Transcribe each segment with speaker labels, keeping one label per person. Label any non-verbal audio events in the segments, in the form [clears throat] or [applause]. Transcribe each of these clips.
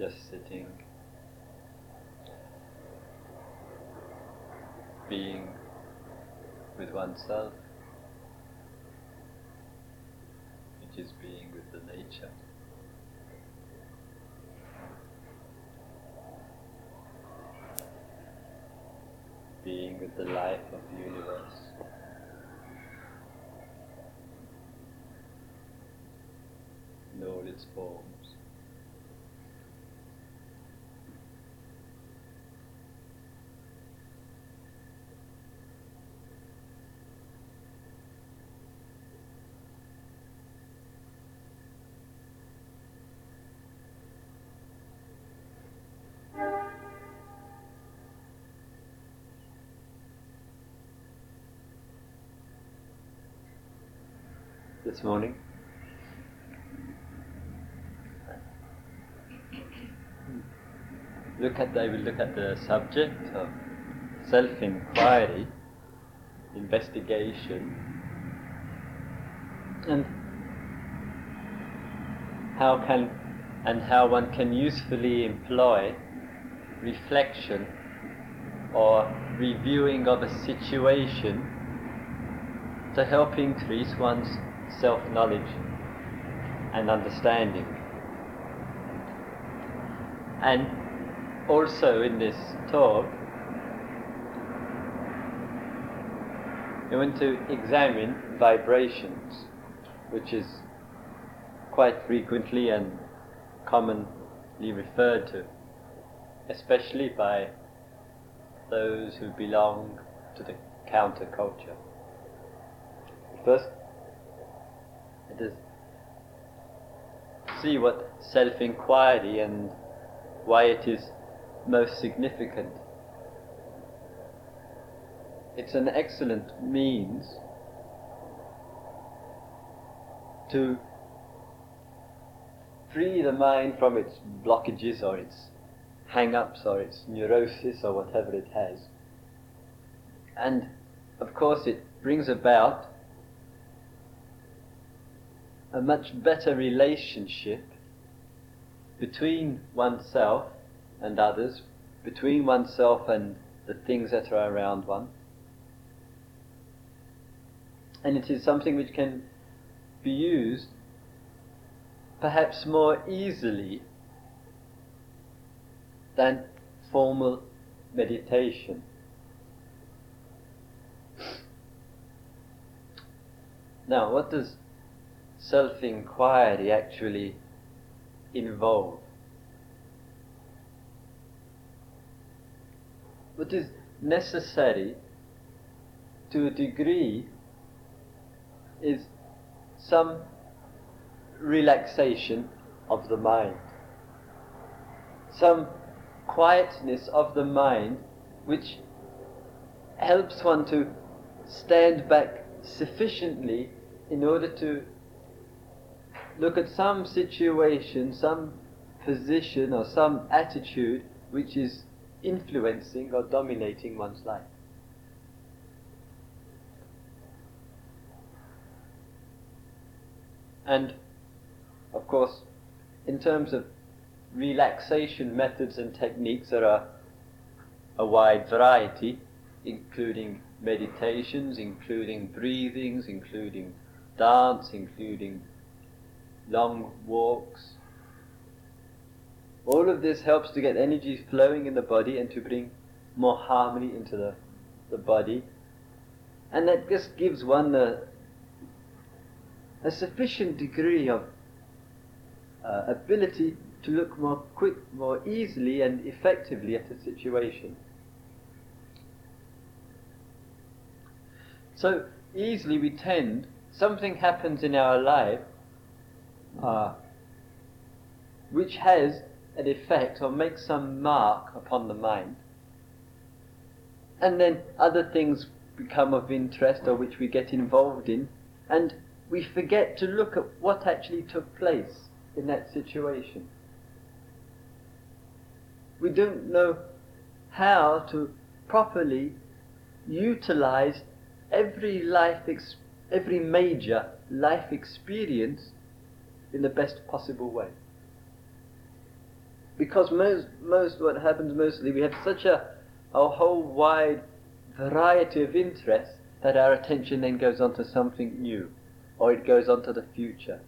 Speaker 1: just sitting, being with oneself, which is being with the nature. Being with the life of the universe. All its forms. This morning. Look at I will look at the subject of self-inquiry, investigation, and how can and how one can usefully employ reflection or reviewing of a situation to help increase one's self knowledge and understanding. And also in this talk, we want to examine vibrations, which is quite frequently and commonly referred to, especially by those who belong to the counterculture. First, let us see what self inquiry and why it is most significant. It's an excellent means to free the mind from its blockages or its hang ups or its neurosis or whatever it has. And of course, it brings about a much better relationship between oneself and others, between oneself and the things that are around one. And it is something which can be used perhaps more easily than formal meditation. Now, what does self inquiry actually involve? What is necessary to a degree is some relaxation of the mind, some quietness of the mind which helps one to stand back sufficiently in order to look at some situation, some position, or some attitude which is influencing or dominating one's life. And of course, in terms of relaxation methods and techniques, there are a wide variety, including meditations, including breathings, including dance, including long walks. All of this helps to get energy flowing in the body and to bring more harmony into the, the body. And that just gives one a, a sufficient degree of uh, ability to look more quick, more easily and effectively at a situation. So easily we tend, something happens in our life uh, which has an effect or makes some mark upon the mind. And then other things become of interest or which we get involved in, and we forget to look at what actually took place in that situation. We don't know how to properly utilize every life, ex- every major life experience in the best possible way. because most, most what happens mostly, we have such a, a whole wide variety of interests that our attention then goes on to something new, or it goes on to the future.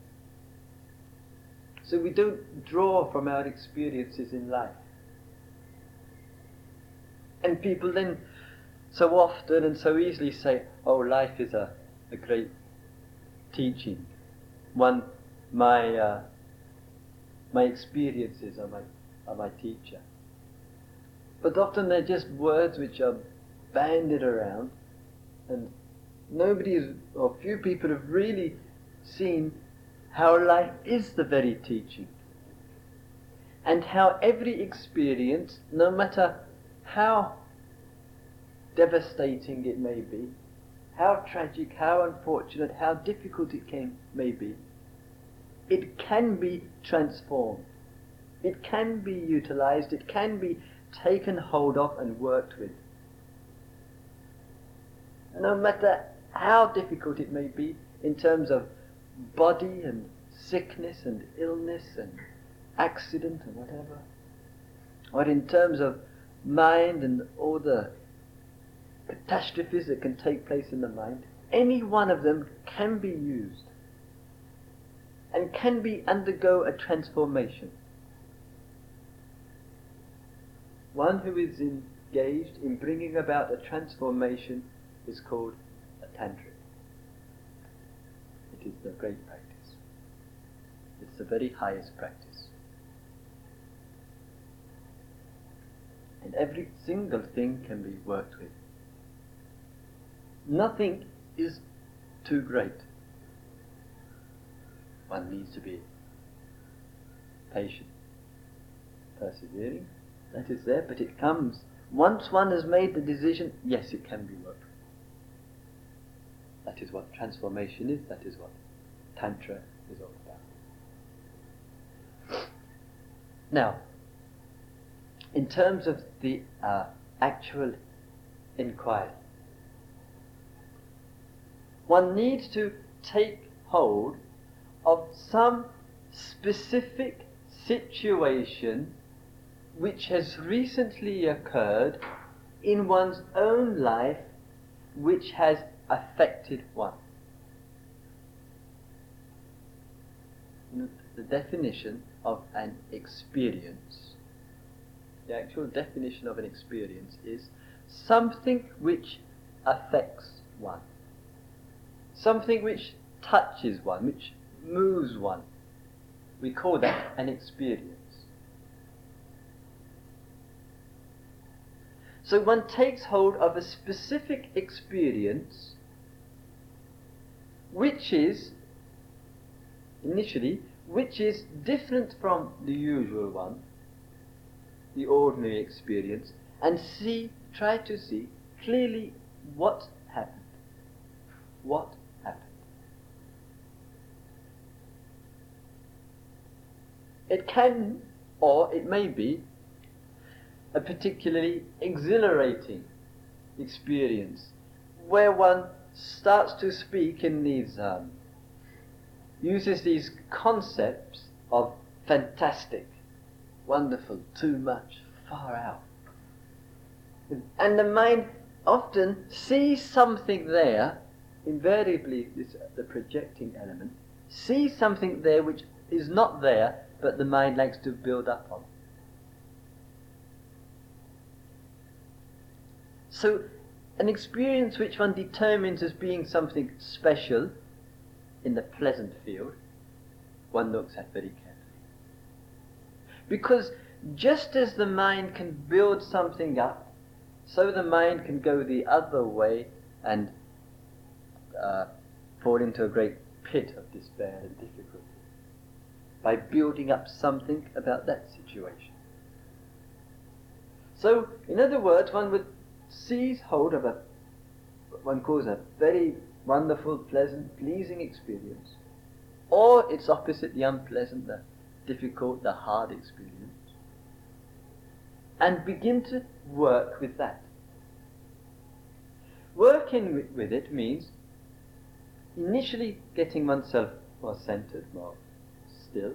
Speaker 1: So we don't draw from our experiences in life. And people then so often and so easily say, oh, life is a, a great teaching. One, my, uh, my experiences are my, are my teacher. But often they're just words which are banded around, and nobody or few people have really seen how life is the very teaching. And how every experience, no matter how devastating it may be, how tragic, how unfortunate, how difficult it can, may be, it can be transformed. It can be utilized, it can be taken hold of and worked with. No matter how difficult it may be in terms of body and sickness and illness and accident and whatever, or in terms of mind and all the catastrophes that can take place in the mind, any one of them can be used and can be undergo a transformation. One who is engaged in bringing about a transformation is called a tantric. It is the great practice. It's the very highest practice. And every single thing can be worked with. Nothing is too great. One needs to be patient, persevering. That is there, but it comes. Once one has made the decision, yes, it can be worked. That is what transformation is, that is what Tantra is all about. Now, in terms of the uh, actual inquiry, one needs to take hold of some specific situation which has recently occurred in one's own life which has affected one. The definition of an experience, the actual definition of an experience is something which affects one something which touches one, which moves one. We call that an experience. So one takes hold of a specific experience which is, initially, which is different from the usual one, the ordinary experience, and see, try to see clearly what happened. What It can, or it may be, a particularly exhilarating experience where one starts to speak in these, um, uses these concepts of fantastic, wonderful, too much, far out. And the mind often sees something there, invariably this, the projecting element, sees something there which is not there but the mind likes to build up on. So, an experience which one determines as being something special in the pleasant field, one looks at very carefully. Because just as the mind can build something up, so the mind can go the other way and uh, fall into a great pit of despair and difficulty by building up something about that situation. So, in other words, one would seize hold of a, what one calls a very wonderful, pleasant, pleasing experience, or its opposite, the unpleasant, the difficult, the hard experience, and begin to work with that. Working with it means initially getting oneself more centered, more still,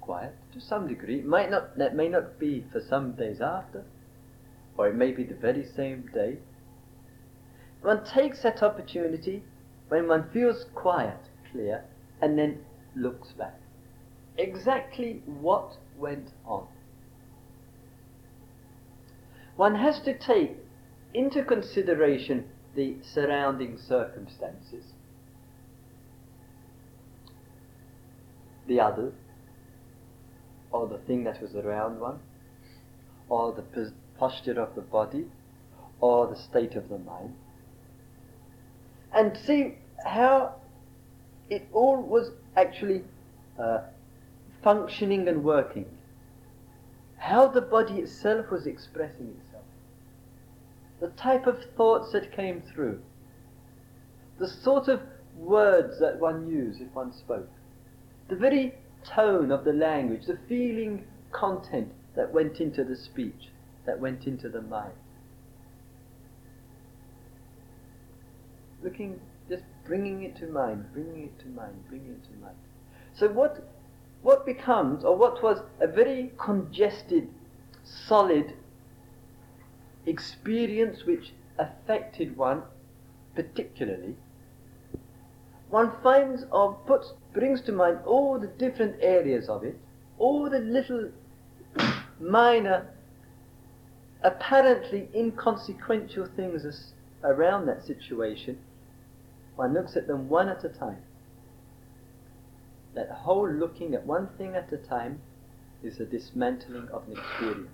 Speaker 1: quiet, to some degree. It might not, that may not be for some days after, or it may be the very same day. One takes that opportunity when one feels quiet, clear, and then looks back. Exactly what went on. One has to take into consideration the surrounding circumstances, the others, or the thing that was around one, or the posture of the body, or the state of the mind, and see how it all was actually uh, functioning and working. How the body itself was expressing itself. The type of thoughts that came through. The sort of words that one used if one spoke. The very tone of the language, the feeling content that went into the speech, that went into the mind. Looking, just bringing it to mind, bringing it to mind, bringing it to mind. So what, what becomes, or what was a very congested, solid experience which affected one particularly, one finds or puts, brings to mind all the different areas of it, all the little minor, apparently inconsequential things around that situation, one looks at them one at a time. That whole looking at one thing at a time is a dismantling of an experience.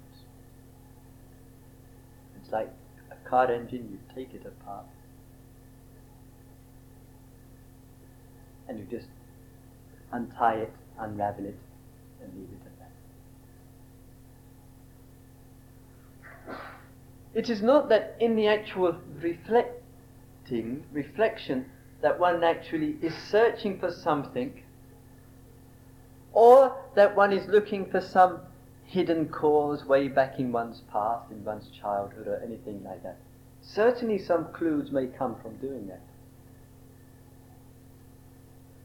Speaker 1: It's like a car engine, you take it apart and you just untie it, unravel it, and leave it at that. It is not that in the actual reflecting, reflection, that one actually is searching for something or that one is looking for some hidden cause way back in one's past, in one's childhood, or anything like that. Certainly, some clues may come from doing that.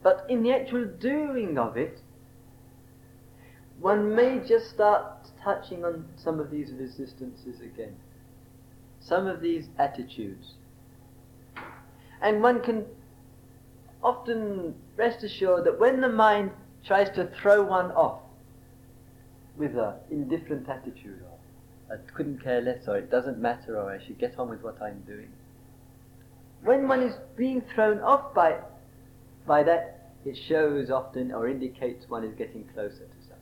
Speaker 1: But in the actual doing of it, one may just start touching on some of these resistances again, some of these attitudes. And one can often rest assured that when the mind tries to throw one off with an indifferent attitude or I couldn't care less or it doesn't matter or I should get on with what I'm doing. When one is being thrown off by, by that, it shows often or indicates one is getting closer to something.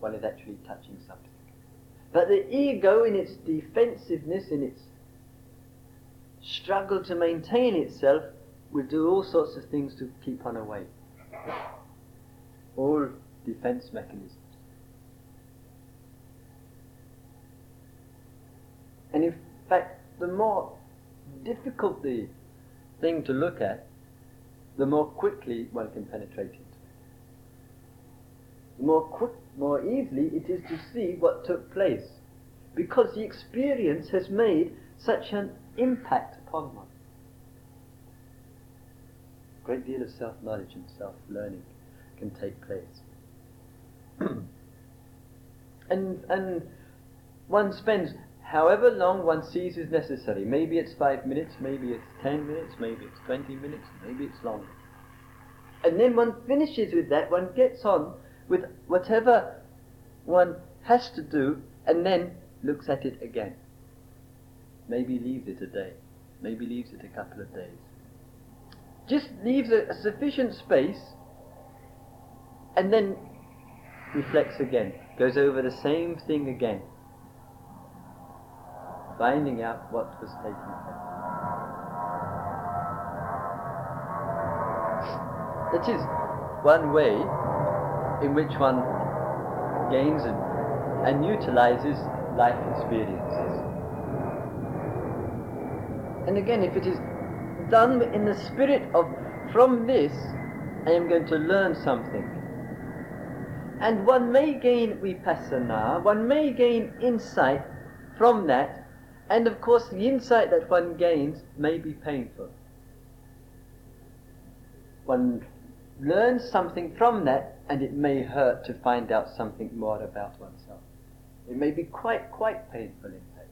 Speaker 1: One is actually touching something. But the ego, in its defensiveness, in its struggle to maintain itself, will do all sorts of things to keep one away all defense mechanisms. And in fact, the more difficult the thing to look at, the more quickly one can penetrate it. The more quick, more easily it is to see what took place, because the experience has made such an impact upon one. A great deal of self-knowledge and self-learning can take place. [clears throat] and, and one spends however long one sees is necessary. Maybe it's five minutes, maybe it's ten minutes, maybe it's twenty minutes, maybe it's longer. And then one finishes with that, one gets on with whatever one has to do, and then looks at it again. Maybe leaves it a day, maybe leaves it a couple of days. Just leaves a, a sufficient space and then reflects again, goes over the same thing again, finding out what was taking place. That is one way in which one gains and, and utilizes life experiences. And again, if it is done in the spirit of, from this, I am going to learn something. And one may gain vipassana, one may gain insight from that, and of course the insight that one gains may be painful. One learns something from that, and it may hurt to find out something more about oneself. It may be quite, quite painful, in fact.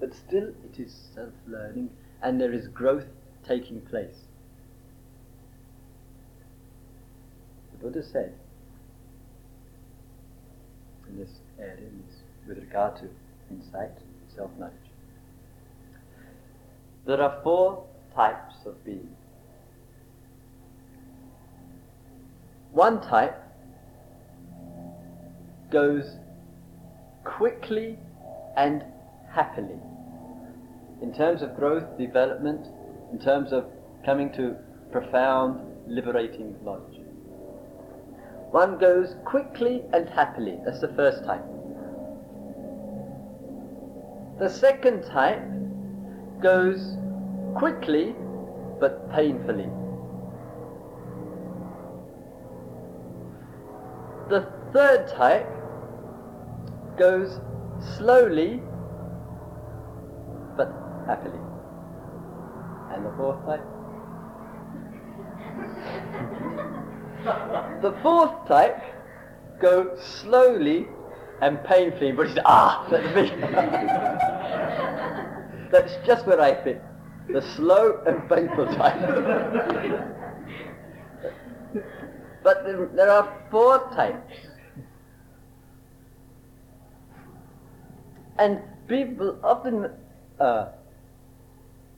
Speaker 1: But still, it is self learning, and there is growth taking place. The Buddha said in this area, in this, with regard to insight, self knowledge, there are four types of being. One type goes quickly and happily in terms of growth, development, in terms of coming to profound, liberating knowledge. One goes quickly and happily. That's the first type. The second type goes quickly but painfully. The third type goes slowly but happily. And the fourth type? the fourth type go slowly and painfully, but he's ah, [laughs] that's me. That's just where I fit. The slow and painful type. but there, are four types. And people often, uh,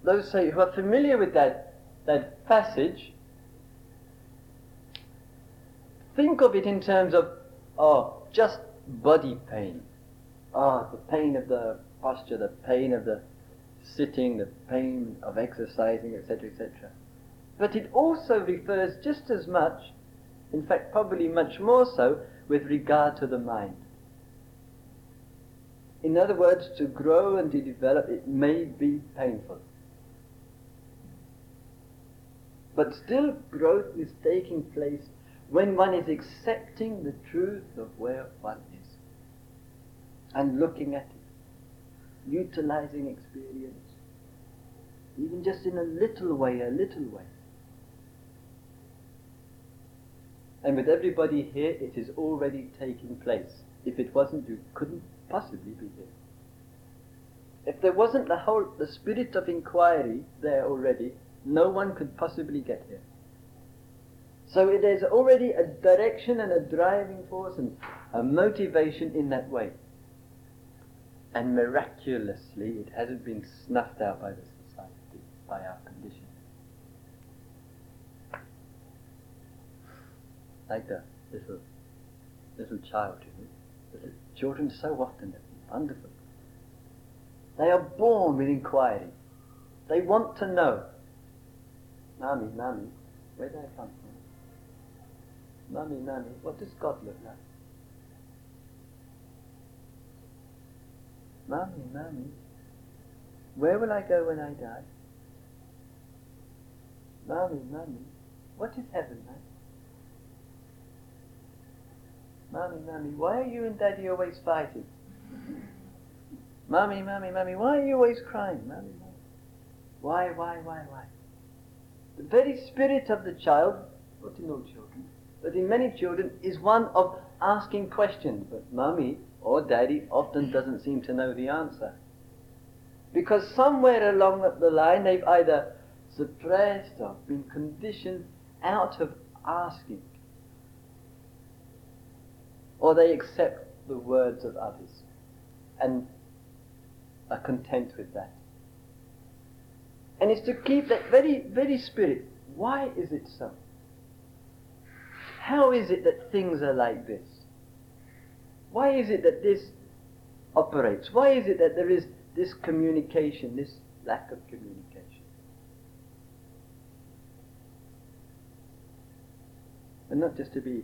Speaker 1: those say, who are familiar with that, that passage, think of it in terms of, oh, just body pain. Ah, the pain of the posture, the pain of the sitting, the pain of exercising, etc., etc. But it also refers just as much, in fact, probably much more so, with regard to the mind. In other words, to grow and to develop, it may be painful. But still, growth is taking place when one is accepting the truth of where one is and looking at utilizing experience, even just in a little way, a little way. And with everybody here, it is already taking place. If it wasn't, you couldn't possibly be here. If there wasn't the whole, the spirit of inquiry there already, no one could possibly get here. So there's already a direction and a driving force and a motivation in that way. And miraculously, it hasn't been snuffed out by the society, by our condition. Like the little, little child. Little children so often are wonderful. They are born with inquiry. They want to know. Mommy, mommy, where did I come from? Mommy, mommy, what does God look like? Mommy, mommy, where will I go when I die? Mommy, mommy, what is heaven like? Mommy, mommy, why are you and daddy always fighting? Mommy, mommy, mommy, why are you always crying? Mommy, mommy. Why, why, why, why? The very spirit of the child, not in all children, but in many children, is one of asking questions. But mommy or daddy often doesn't seem to know the answer. Because somewhere along the line they've either suppressed or been conditioned out of asking. Or they accept the words of others and are content with that. And it's to keep that very, very spirit. Why is it so? How is it that things are like this? Why is it that this operates? Why is it that there is this communication, this lack of communication? And not just to be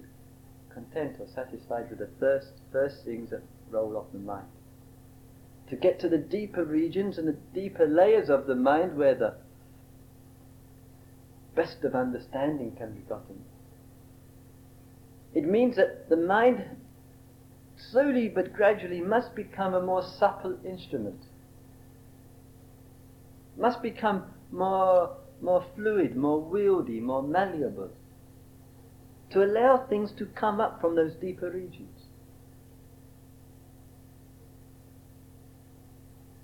Speaker 1: content or satisfied with the first, first things that roll off the mind to get to the deeper regions and the deeper layers of the mind where the best of understanding can be gotten. It means that the mind slowly but gradually must become a more supple instrument, must become more more fluid, more wieldy, more malleable. To allow things to come up from those deeper regions.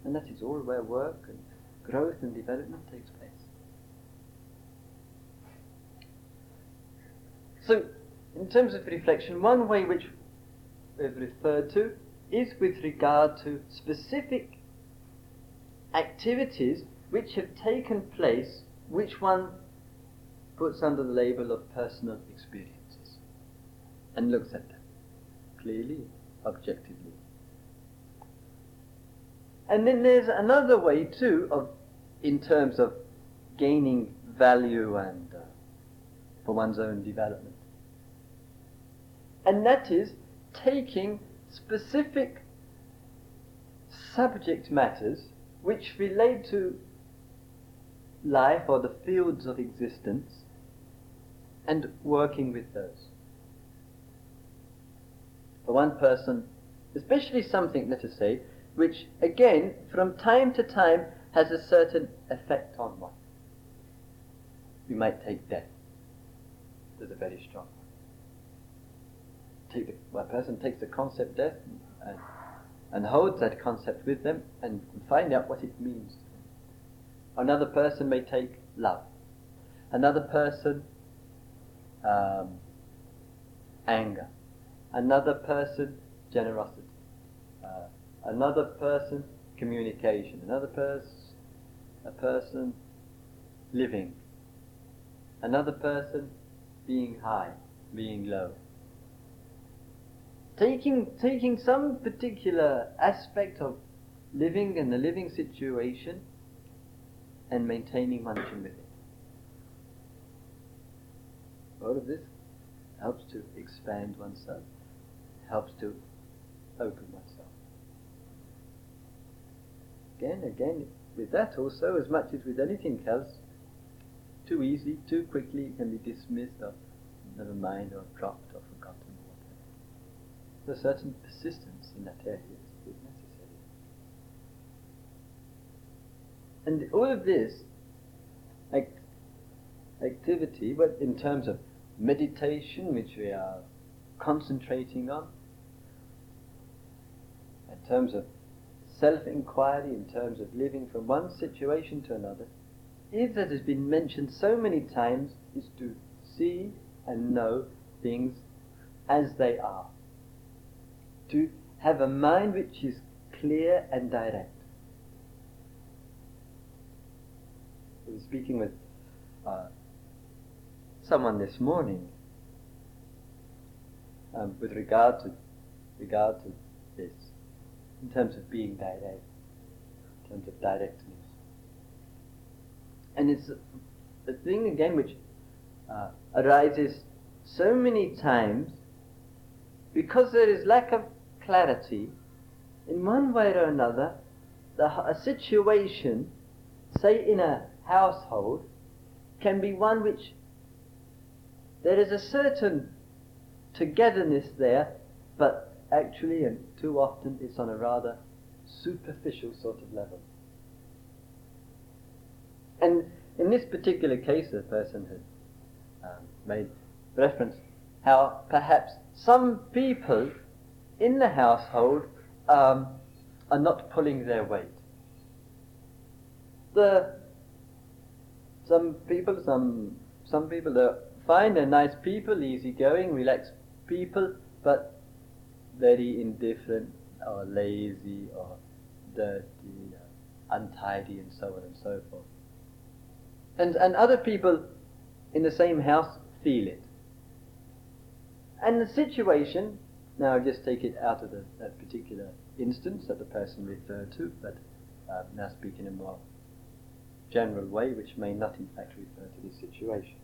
Speaker 1: And that is all where work and growth and development takes place. So, in terms of reflection, one way which we've referred to is with regard to specific activities which have taken place, which one puts under the label of personal experiences and looks at them clearly, objectively. And then there's another way too of, in terms of gaining value and uh, for one's own development. And that is taking specific subject matters which relate to life or the fields of existence and working with those. For one person, especially something, let us say, which again, from time to time, has a certain effect on one. We might take death as a very strong. Take the, one person takes the concept death and, and holds that concept with them and find out what it means. Another person may take love. Another person, um, anger. Another person, generosity. Uh, another person communication, another person a person living, another person being high, being low. Taking, taking some particular aspect of living and the living situation and maintaining function with it. All of this helps to expand oneself, helps to open oneself. Again, again, with that also, as much as with anything else, too easily, too quickly can be dismissed or never mind or dropped or. A certain persistence in that area is, necessary. And all of this act, activity, but in terms of meditation, which we are concentrating on, in terms of self inquiry in terms of living from one situation to another is, as has been mentioned so many times, is to see and know things as they are. To have a mind which is clear and direct. I was speaking with uh, someone this morning um, with regard to regard to this in terms of being direct, in terms of directness. And it's a, thing again which uh, arises so many times because there is lack of clarity in one way or another. The, a situation, say in a household, can be one which there is a certain togetherness there, but actually, and too often, it's on a rather superficial sort of level. And in this particular case, the person had um, made reference how perhaps some people in the household um, are not pulling their weight. The some people, some some people are fine, they're nice people, easygoing, relaxed people, but very indifferent or lazy or dirty, untidy, and so on and so forth. And, and other people in the same house feel it. And the situation, now just take it out of the, that particular instance that the person referred to, but uh, now speak in a more general way, which may not in fact refer to this situation.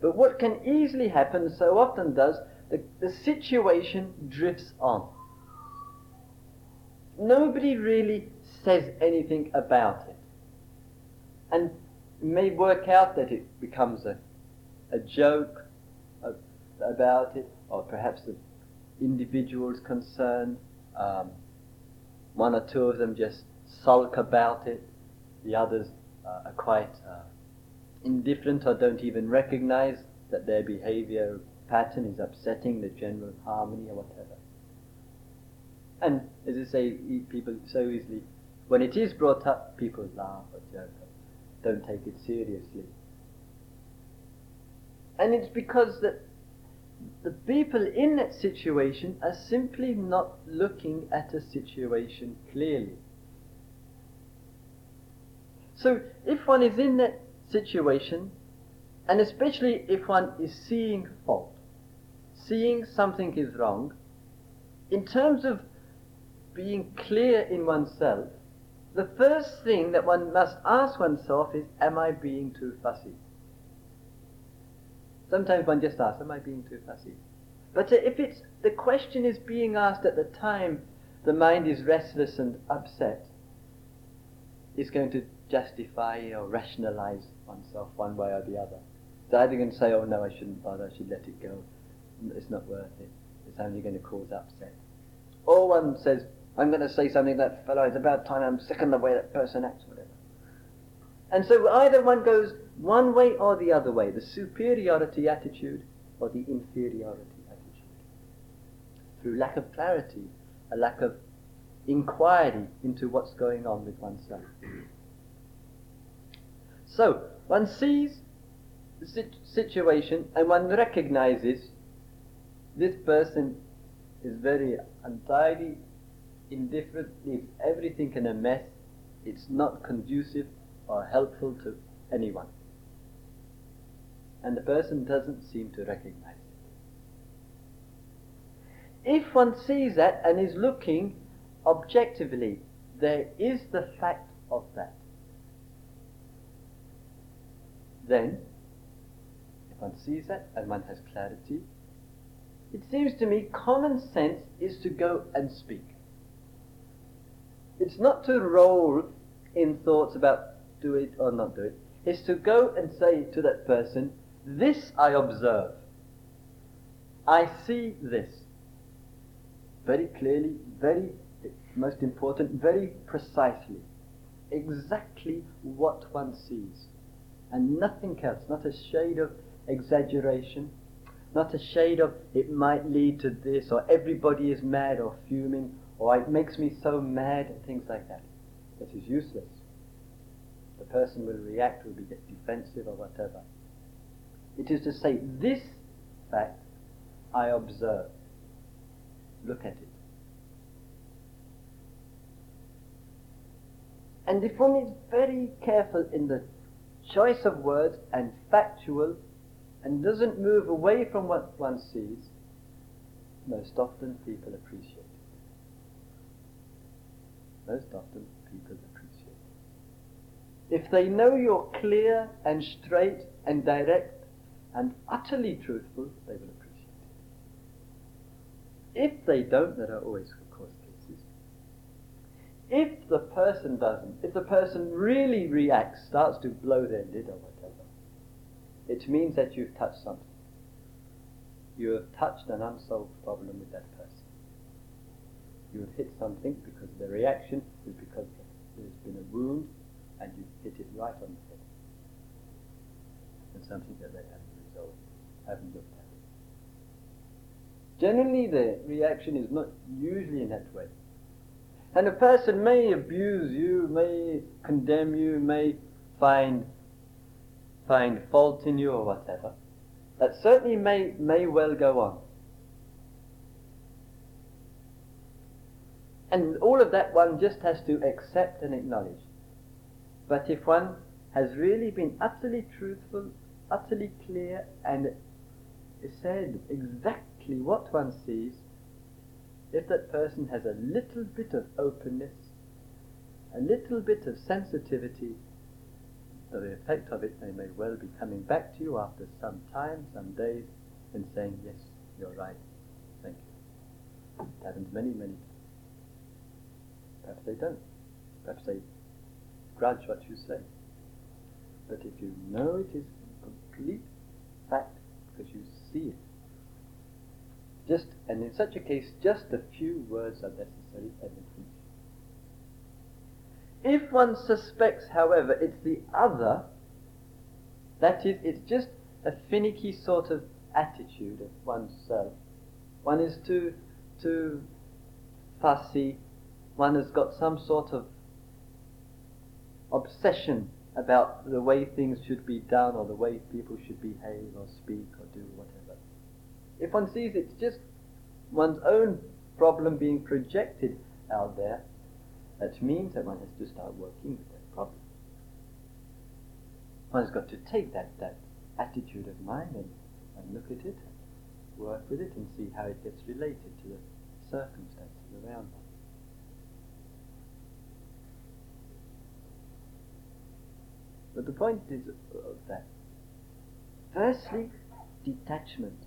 Speaker 1: But what can easily happen, so often does, the, the situation drifts on. Nobody really says anything about it. And it may work out that it becomes a, a joke about it, or perhaps the individuals concerned, um, one or two of them just sulk about it, the others uh, are quite uh, indifferent or don't even recognize that their behavior pattern is upsetting the general harmony or whatever. And as I say, people so easily, when it is brought up, people laugh or joke, don't take it seriously. And it's because that the people in that situation are simply not looking at a situation clearly. So if one is in that situation, and especially if one is seeing fault, seeing something is wrong, in terms of being clear in oneself, the first thing that one must ask oneself is, am I being too fussy? Sometimes one just asks, am I being too fussy? But uh, if it's, the question is being asked at the time the mind is restless and upset, it's going to justify or rationalize oneself one way or the other. It's either going to say, oh no, I shouldn't bother, I should let it go. It's not worth it. It's only going to cause upset. Or one says, I'm going to say something that fellow, it's about time, I'm sick of the way that person acts. And so either one goes one way or the other way, the superiority attitude or the inferiority attitude. Through lack of clarity, a lack of inquiry into what's going on with oneself. [clears throat] So, one sees the situation and one recognizes this person is very untidy, indifferent, leaves everything in a mess, it's not conducive or helpful to anyone. And the person doesn't seem to recognize it. If one sees that and is looking objectively, there is the fact of that. Then, if one sees that and one has clarity, it seems to me common sense is to go and speak. It's not to roll in thoughts about do it or not do. It's to go and say to that person, This I observe. I see this. Very clearly, very, most important, very precisely. Exactly what one sees. And nothing else, not a shade of exaggeration, not a shade of it might lead to this, or everybody is mad or fuming, or it makes me so mad, and things like that. That is useless. The person will react, will be defensive or whatever. It is to say, this fact I observe. Look at it. And if one is very careful in the choice of words and factual and doesn't move away from what one sees, most often people appreciate it. Most often people appreciate. If they know you're clear and straight and direct and utterly truthful, they will appreciate it. If they don't, there are always, of course, cases. If the person doesn't, if the person really reacts, starts to blow their lid or whatever, it means that you've touched something. You have touched an unsolved problem with that person. You have hit something because the reaction is because there's been a wound and you hit it right on the head. And something that they haven't resolved, haven't looked at it. Generally, the reaction is not usually in that way. And a person may abuse you, may condemn you, may find find fault in you or whatever. That certainly may may well go on. And all of that one just has to accept and acknowledge. But if one has really been utterly truthful, utterly clear, and said exactly what one sees, if that person has a little bit of openness, a little bit of sensitivity, the effect of it, they may well be coming back to you after some time, some days, and saying, Yes, you're right. Thank you. It happens many, many times. Perhaps they don't. Perhaps they grudge what you say. But if you know it is complete fact, because you see it, just and in such a case, just a few words are necessary it If one suspects, however, it's the other, That is, it's just a finicky sort of attitude of oneself. One is too, too fussy. One has got some sort of obsession about the way things should be done or the way people should behave or speak or do whatever. If one sees it's just one's own problem being projected out there, that means that one has to start working with that problem. One's got to take that, that attitude of mind and, and look at it, work with it, and see how it gets related to the circumstances around one. But the point is of that. Firstly, detachment.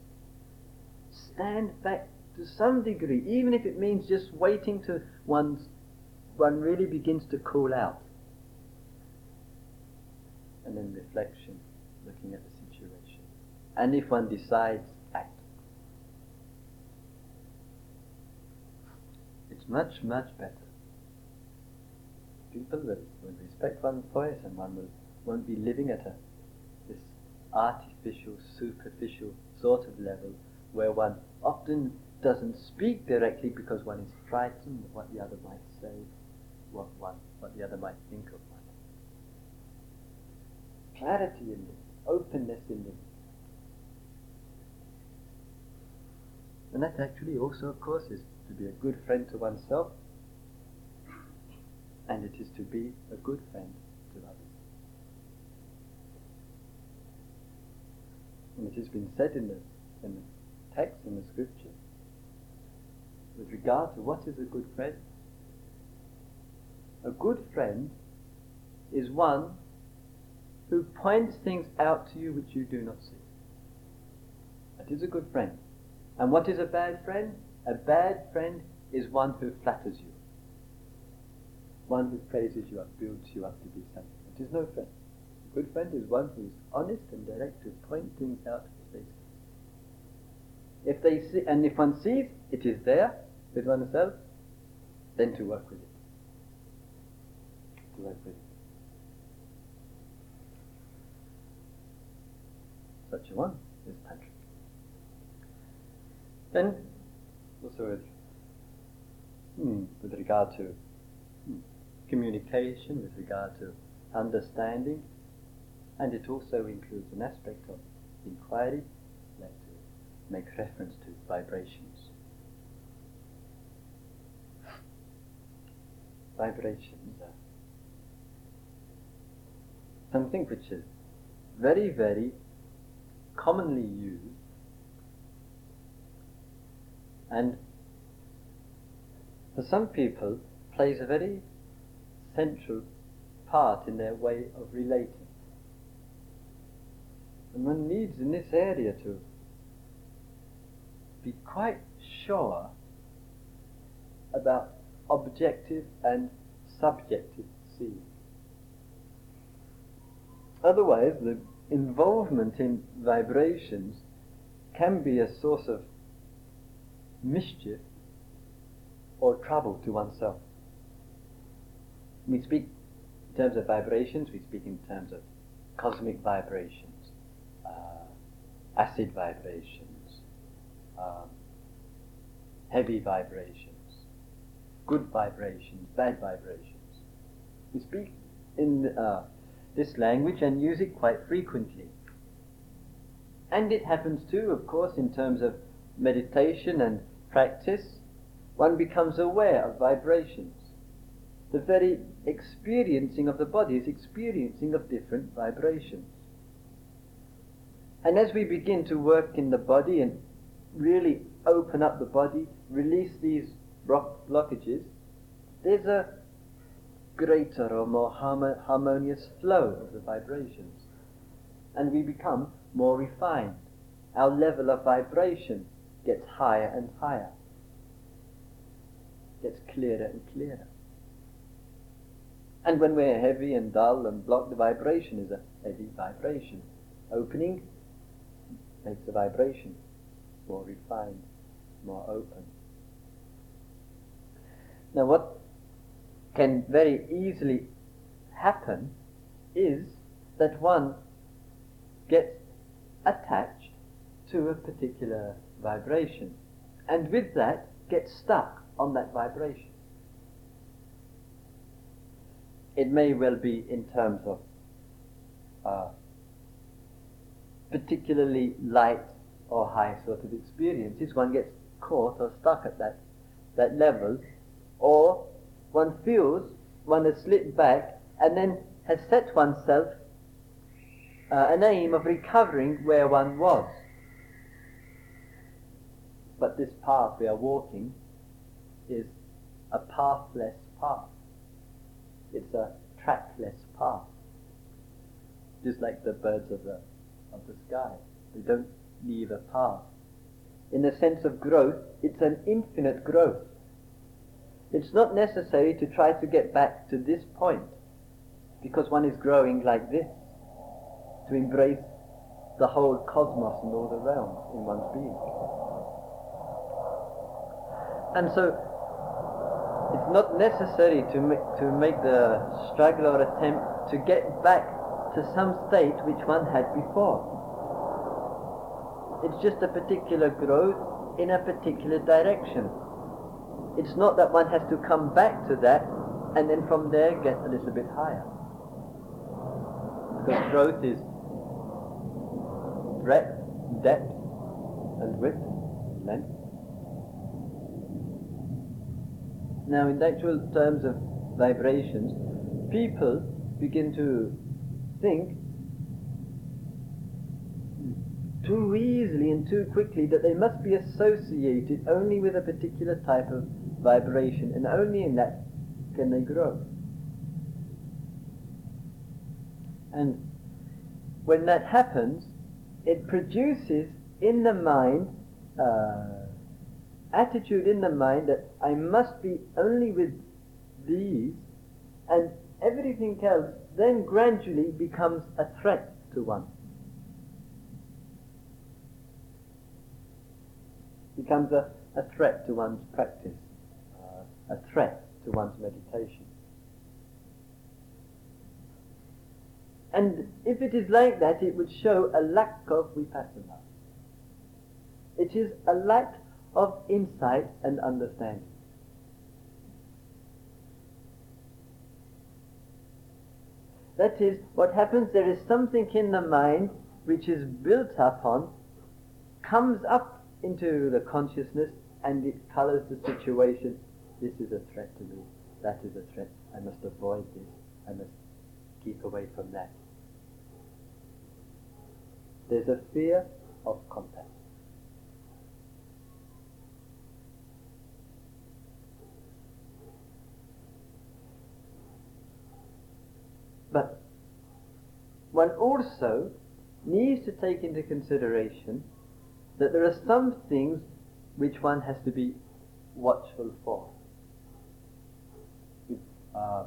Speaker 1: Stand back to some degree, even if it means just waiting till one's, one really begins to cool out. And then reflection, looking at the situation. And if one decides, act. It's much, much better. People will, will respect one's voice and one will won't be living at a this artificial, superficial sort of level where one often doesn't speak directly because one is frightened of what the other might say, what one, what the other might think of one. Clarity in this, openness in this. And that actually also, of course, is to be a good friend to oneself, and it is to be a good friend to others. And it has been said in the, in the text, in the scripture, with regard to what is a good friend. A good friend is one who points things out to you which you do not see. That is a good friend. And what is a bad friend? A bad friend is one who flatters you, one who praises you up, builds you up to be something. It is no friend good friend is one who is honest and direct to point things out as they see. If they see, and if one sees it is there with oneself, then to work with it. To work with it. Such a one is tantric. Then, also with, hmm, with regard to hmm, communication, with regard to understanding, and it also includes an aspect of inquiry that uh, makes reference to vibrations. Vibrations are something which is very, very commonly used and for some people plays a very central part in their way of relating. One needs in this area to be quite sure about objective and subjective seeing. Otherwise, the involvement in vibrations can be a source of mischief or trouble to oneself. We speak in terms of vibrations, we speak in terms of cosmic vibrations acid vibrations, um, heavy vibrations, good vibrations, bad vibrations. We speak in uh, this language and use it quite frequently. And it happens too, of course, in terms of meditation and practice, one becomes aware of vibrations. The very experiencing of the body is experiencing of different vibrations. And as we begin to work in the body and really open up the body, release these blockages, there's a greater or more harmonious flow of the vibrations. And we become more refined. Our level of vibration gets higher and higher, gets clearer and clearer. And when we're heavy and dull and blocked, the vibration is a heavy vibration. Opening makes the vibration more refined, more open. Now, what can very easily happen is that one gets attached to a particular vibration, and with that gets stuck on that vibration. It may well be in terms of uh, particularly light or high sort of experiences, one gets caught or stuck at that, that level, or one feels one has slipped back and then has set oneself uh, an aim of recovering where one was. But this path we are walking is a pathless path. It's a trackless path. Just like the birds of the, of the sky. They don't leave a path. In the sense of growth, it's an infinite growth. It's not necessary to try to get back to this point because one is growing like this to embrace the whole cosmos and all the realms in one's being. And so it's not necessary to make, to make the struggle or attempt to get back to some state which one had before. It's just a particular growth in a particular direction. It's not that one has to come back to that and then from there get a little bit higher. Because growth is breadth, depth, and width, length. Now, in the actual terms of vibrations, people begin to think too easily and too quickly that they must be associated only with a particular type of vibration, and only in that can they grow. And when that happens, it produces in the mind uh, attitude in the mind that I must be only with these, and everything else then gradually becomes a threat to one. Becomes a, a threat to one's practice, uh, a threat to one's meditation. And if it is like that, it would show a lack of vipassana. It is a lack of insight and understanding. That is, what happens, there is something in the mind which is built upon, comes up into the consciousness, and it colors the situation. This is a threat to me. That is a threat. I must avoid this. I must keep away from that. There's a fear of contact. But one also needs to take into consideration that there are some things which one has to be watchful for. Uh,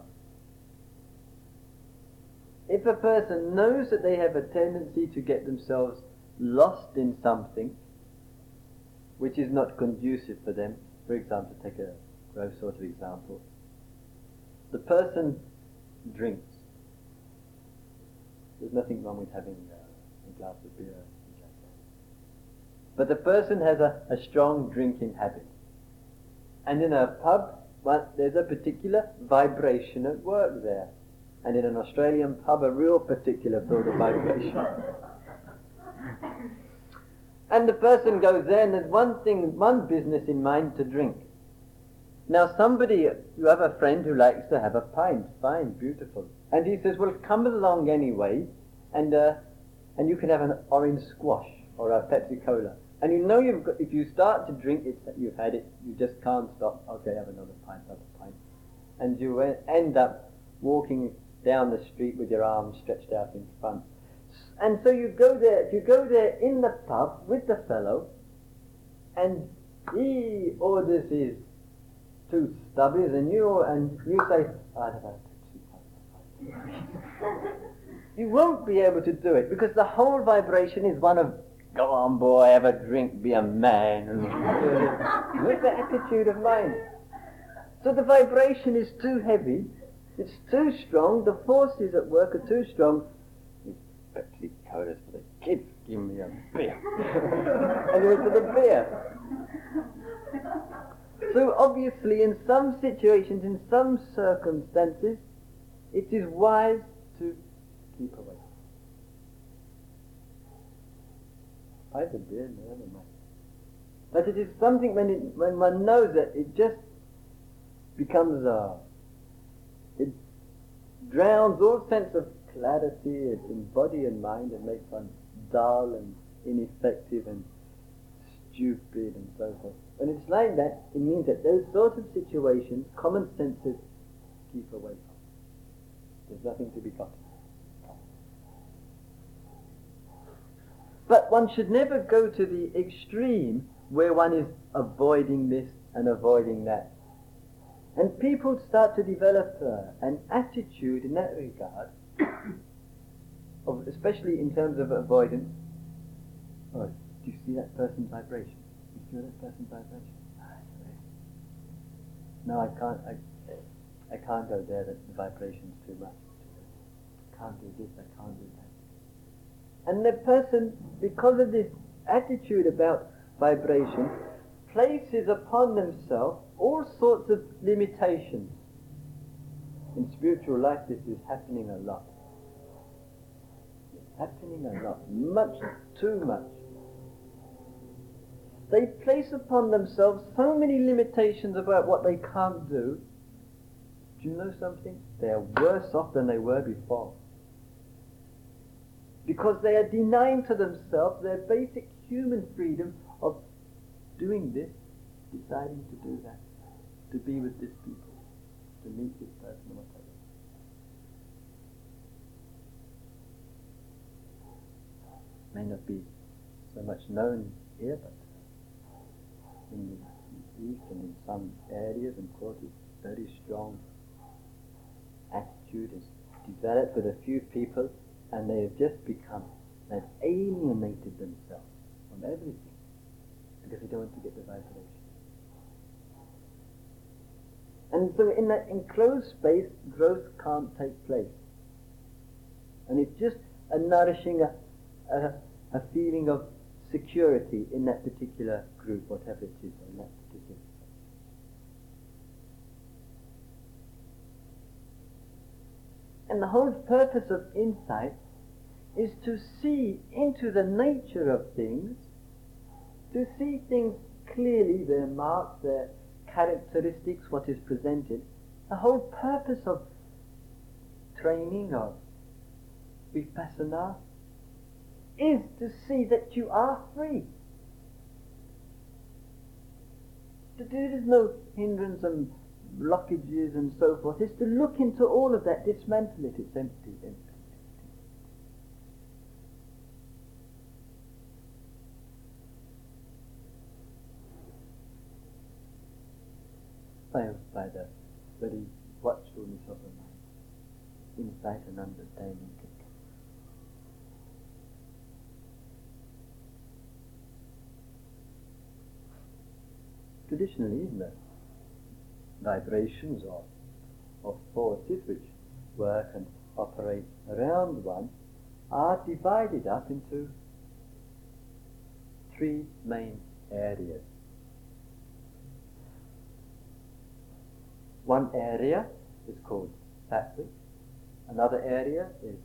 Speaker 1: if a person knows that they have a tendency to get themselves lost in something which is not conducive for them, for example, take a gross sort of example, the person drinks. There's nothing wrong with having uh, a glass of beer. But the person has a, a strong drinking habit. And in a pub, well, there's a particular vibration at work there and in an Australian pub a real particular sort of vibration. [laughs] and the person goes there and there's one thing, one business in mind to drink. Now somebody, you have a friend who likes to have a pint, fine, beautiful. And he says, well come along anyway and, uh, and you can have an orange squash or a Pepsi Cola. And you know you've got, if you start to drink it, you've had it, you just can't stop. Okay, have another pint, another pint. And you end up walking down the street with your arms stretched out in front. And so you go there, you go there in the pub with the fellow, and he orders his two stubbies, and you and you say, I'd have two You won't be able to do it because the whole vibration is one of go on boy, have a drink, be a man, with the attitude of mind. So the vibration is too heavy, it's too strong. The forces at work are too strong. Pepsi Colas for the kids, give me a beer. [laughs] and he went to the beer. So obviously in some situations, in some circumstances, it is wise to keep away. I beer, never mind. But it is something when it, when one knows that it just becomes a, it drowns all sense of clarity in body and mind and makes one dull and ineffective and stupid and so forth. When it's like that, it means that those sort of situations, common senses keep away. There's nothing to be got. But one should never go to the extreme where one is avoiding this and avoiding that. And people start to develop uh, an attitude in that regard, [coughs] of, especially in terms of avoidance. Oh, do you see that person's vibration? Do you feel that person's vibration? No, I can't. I, I can't go there. That the vibration's too much. I can't do this. I can't do that. And the person, because of this attitude about vibration, places upon themselves all sorts of limitations. In spiritual life, this is happening a lot. It's happening a lot, much too much. They place upon themselves so many limitations about what they can't do. Do you know something? They are worse off than they were before. Because they are denying to themselves their basic human freedom of doing this, deciding to do that, to be with this people, to meet this person, whatever. May not be so much known here, but in the East and in some areas and quarters, very strong is developed with a few people, and they have just become, they've alienated themselves from everything because they don't want to get the vibration. And so in that enclosed space, growth can't take place. And it's just a nourishing a, a, a feeling of security in that particular group, whatever it is, in that particular And the whole purpose of insight is to see into the nature of things, to see things clearly, their marks, their characteristics, what is presented. The whole purpose of training of vipassana is to see that you are free. That there is no hindrance and blockages and so forth. Is to look into all of that, dismantle it. It's empty, empty. By, by the very watchfulness of the mind, insight and understanding traditionally, isn't it? Vibrations or, or forces which work and operate around one are divided up into three main areas. One area is called sattvic, another area is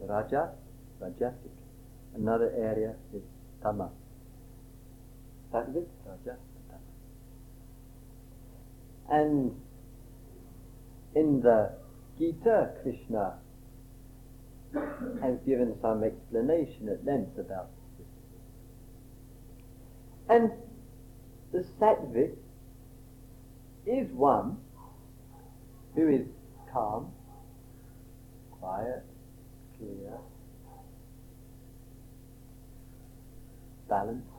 Speaker 1: rajas, rajasic, another area is tamas. Sattvic, rajas, and in the Gita, Krishna has given some explanation at length about this. And the sattvic is one who is calm, quiet, clear, balanced,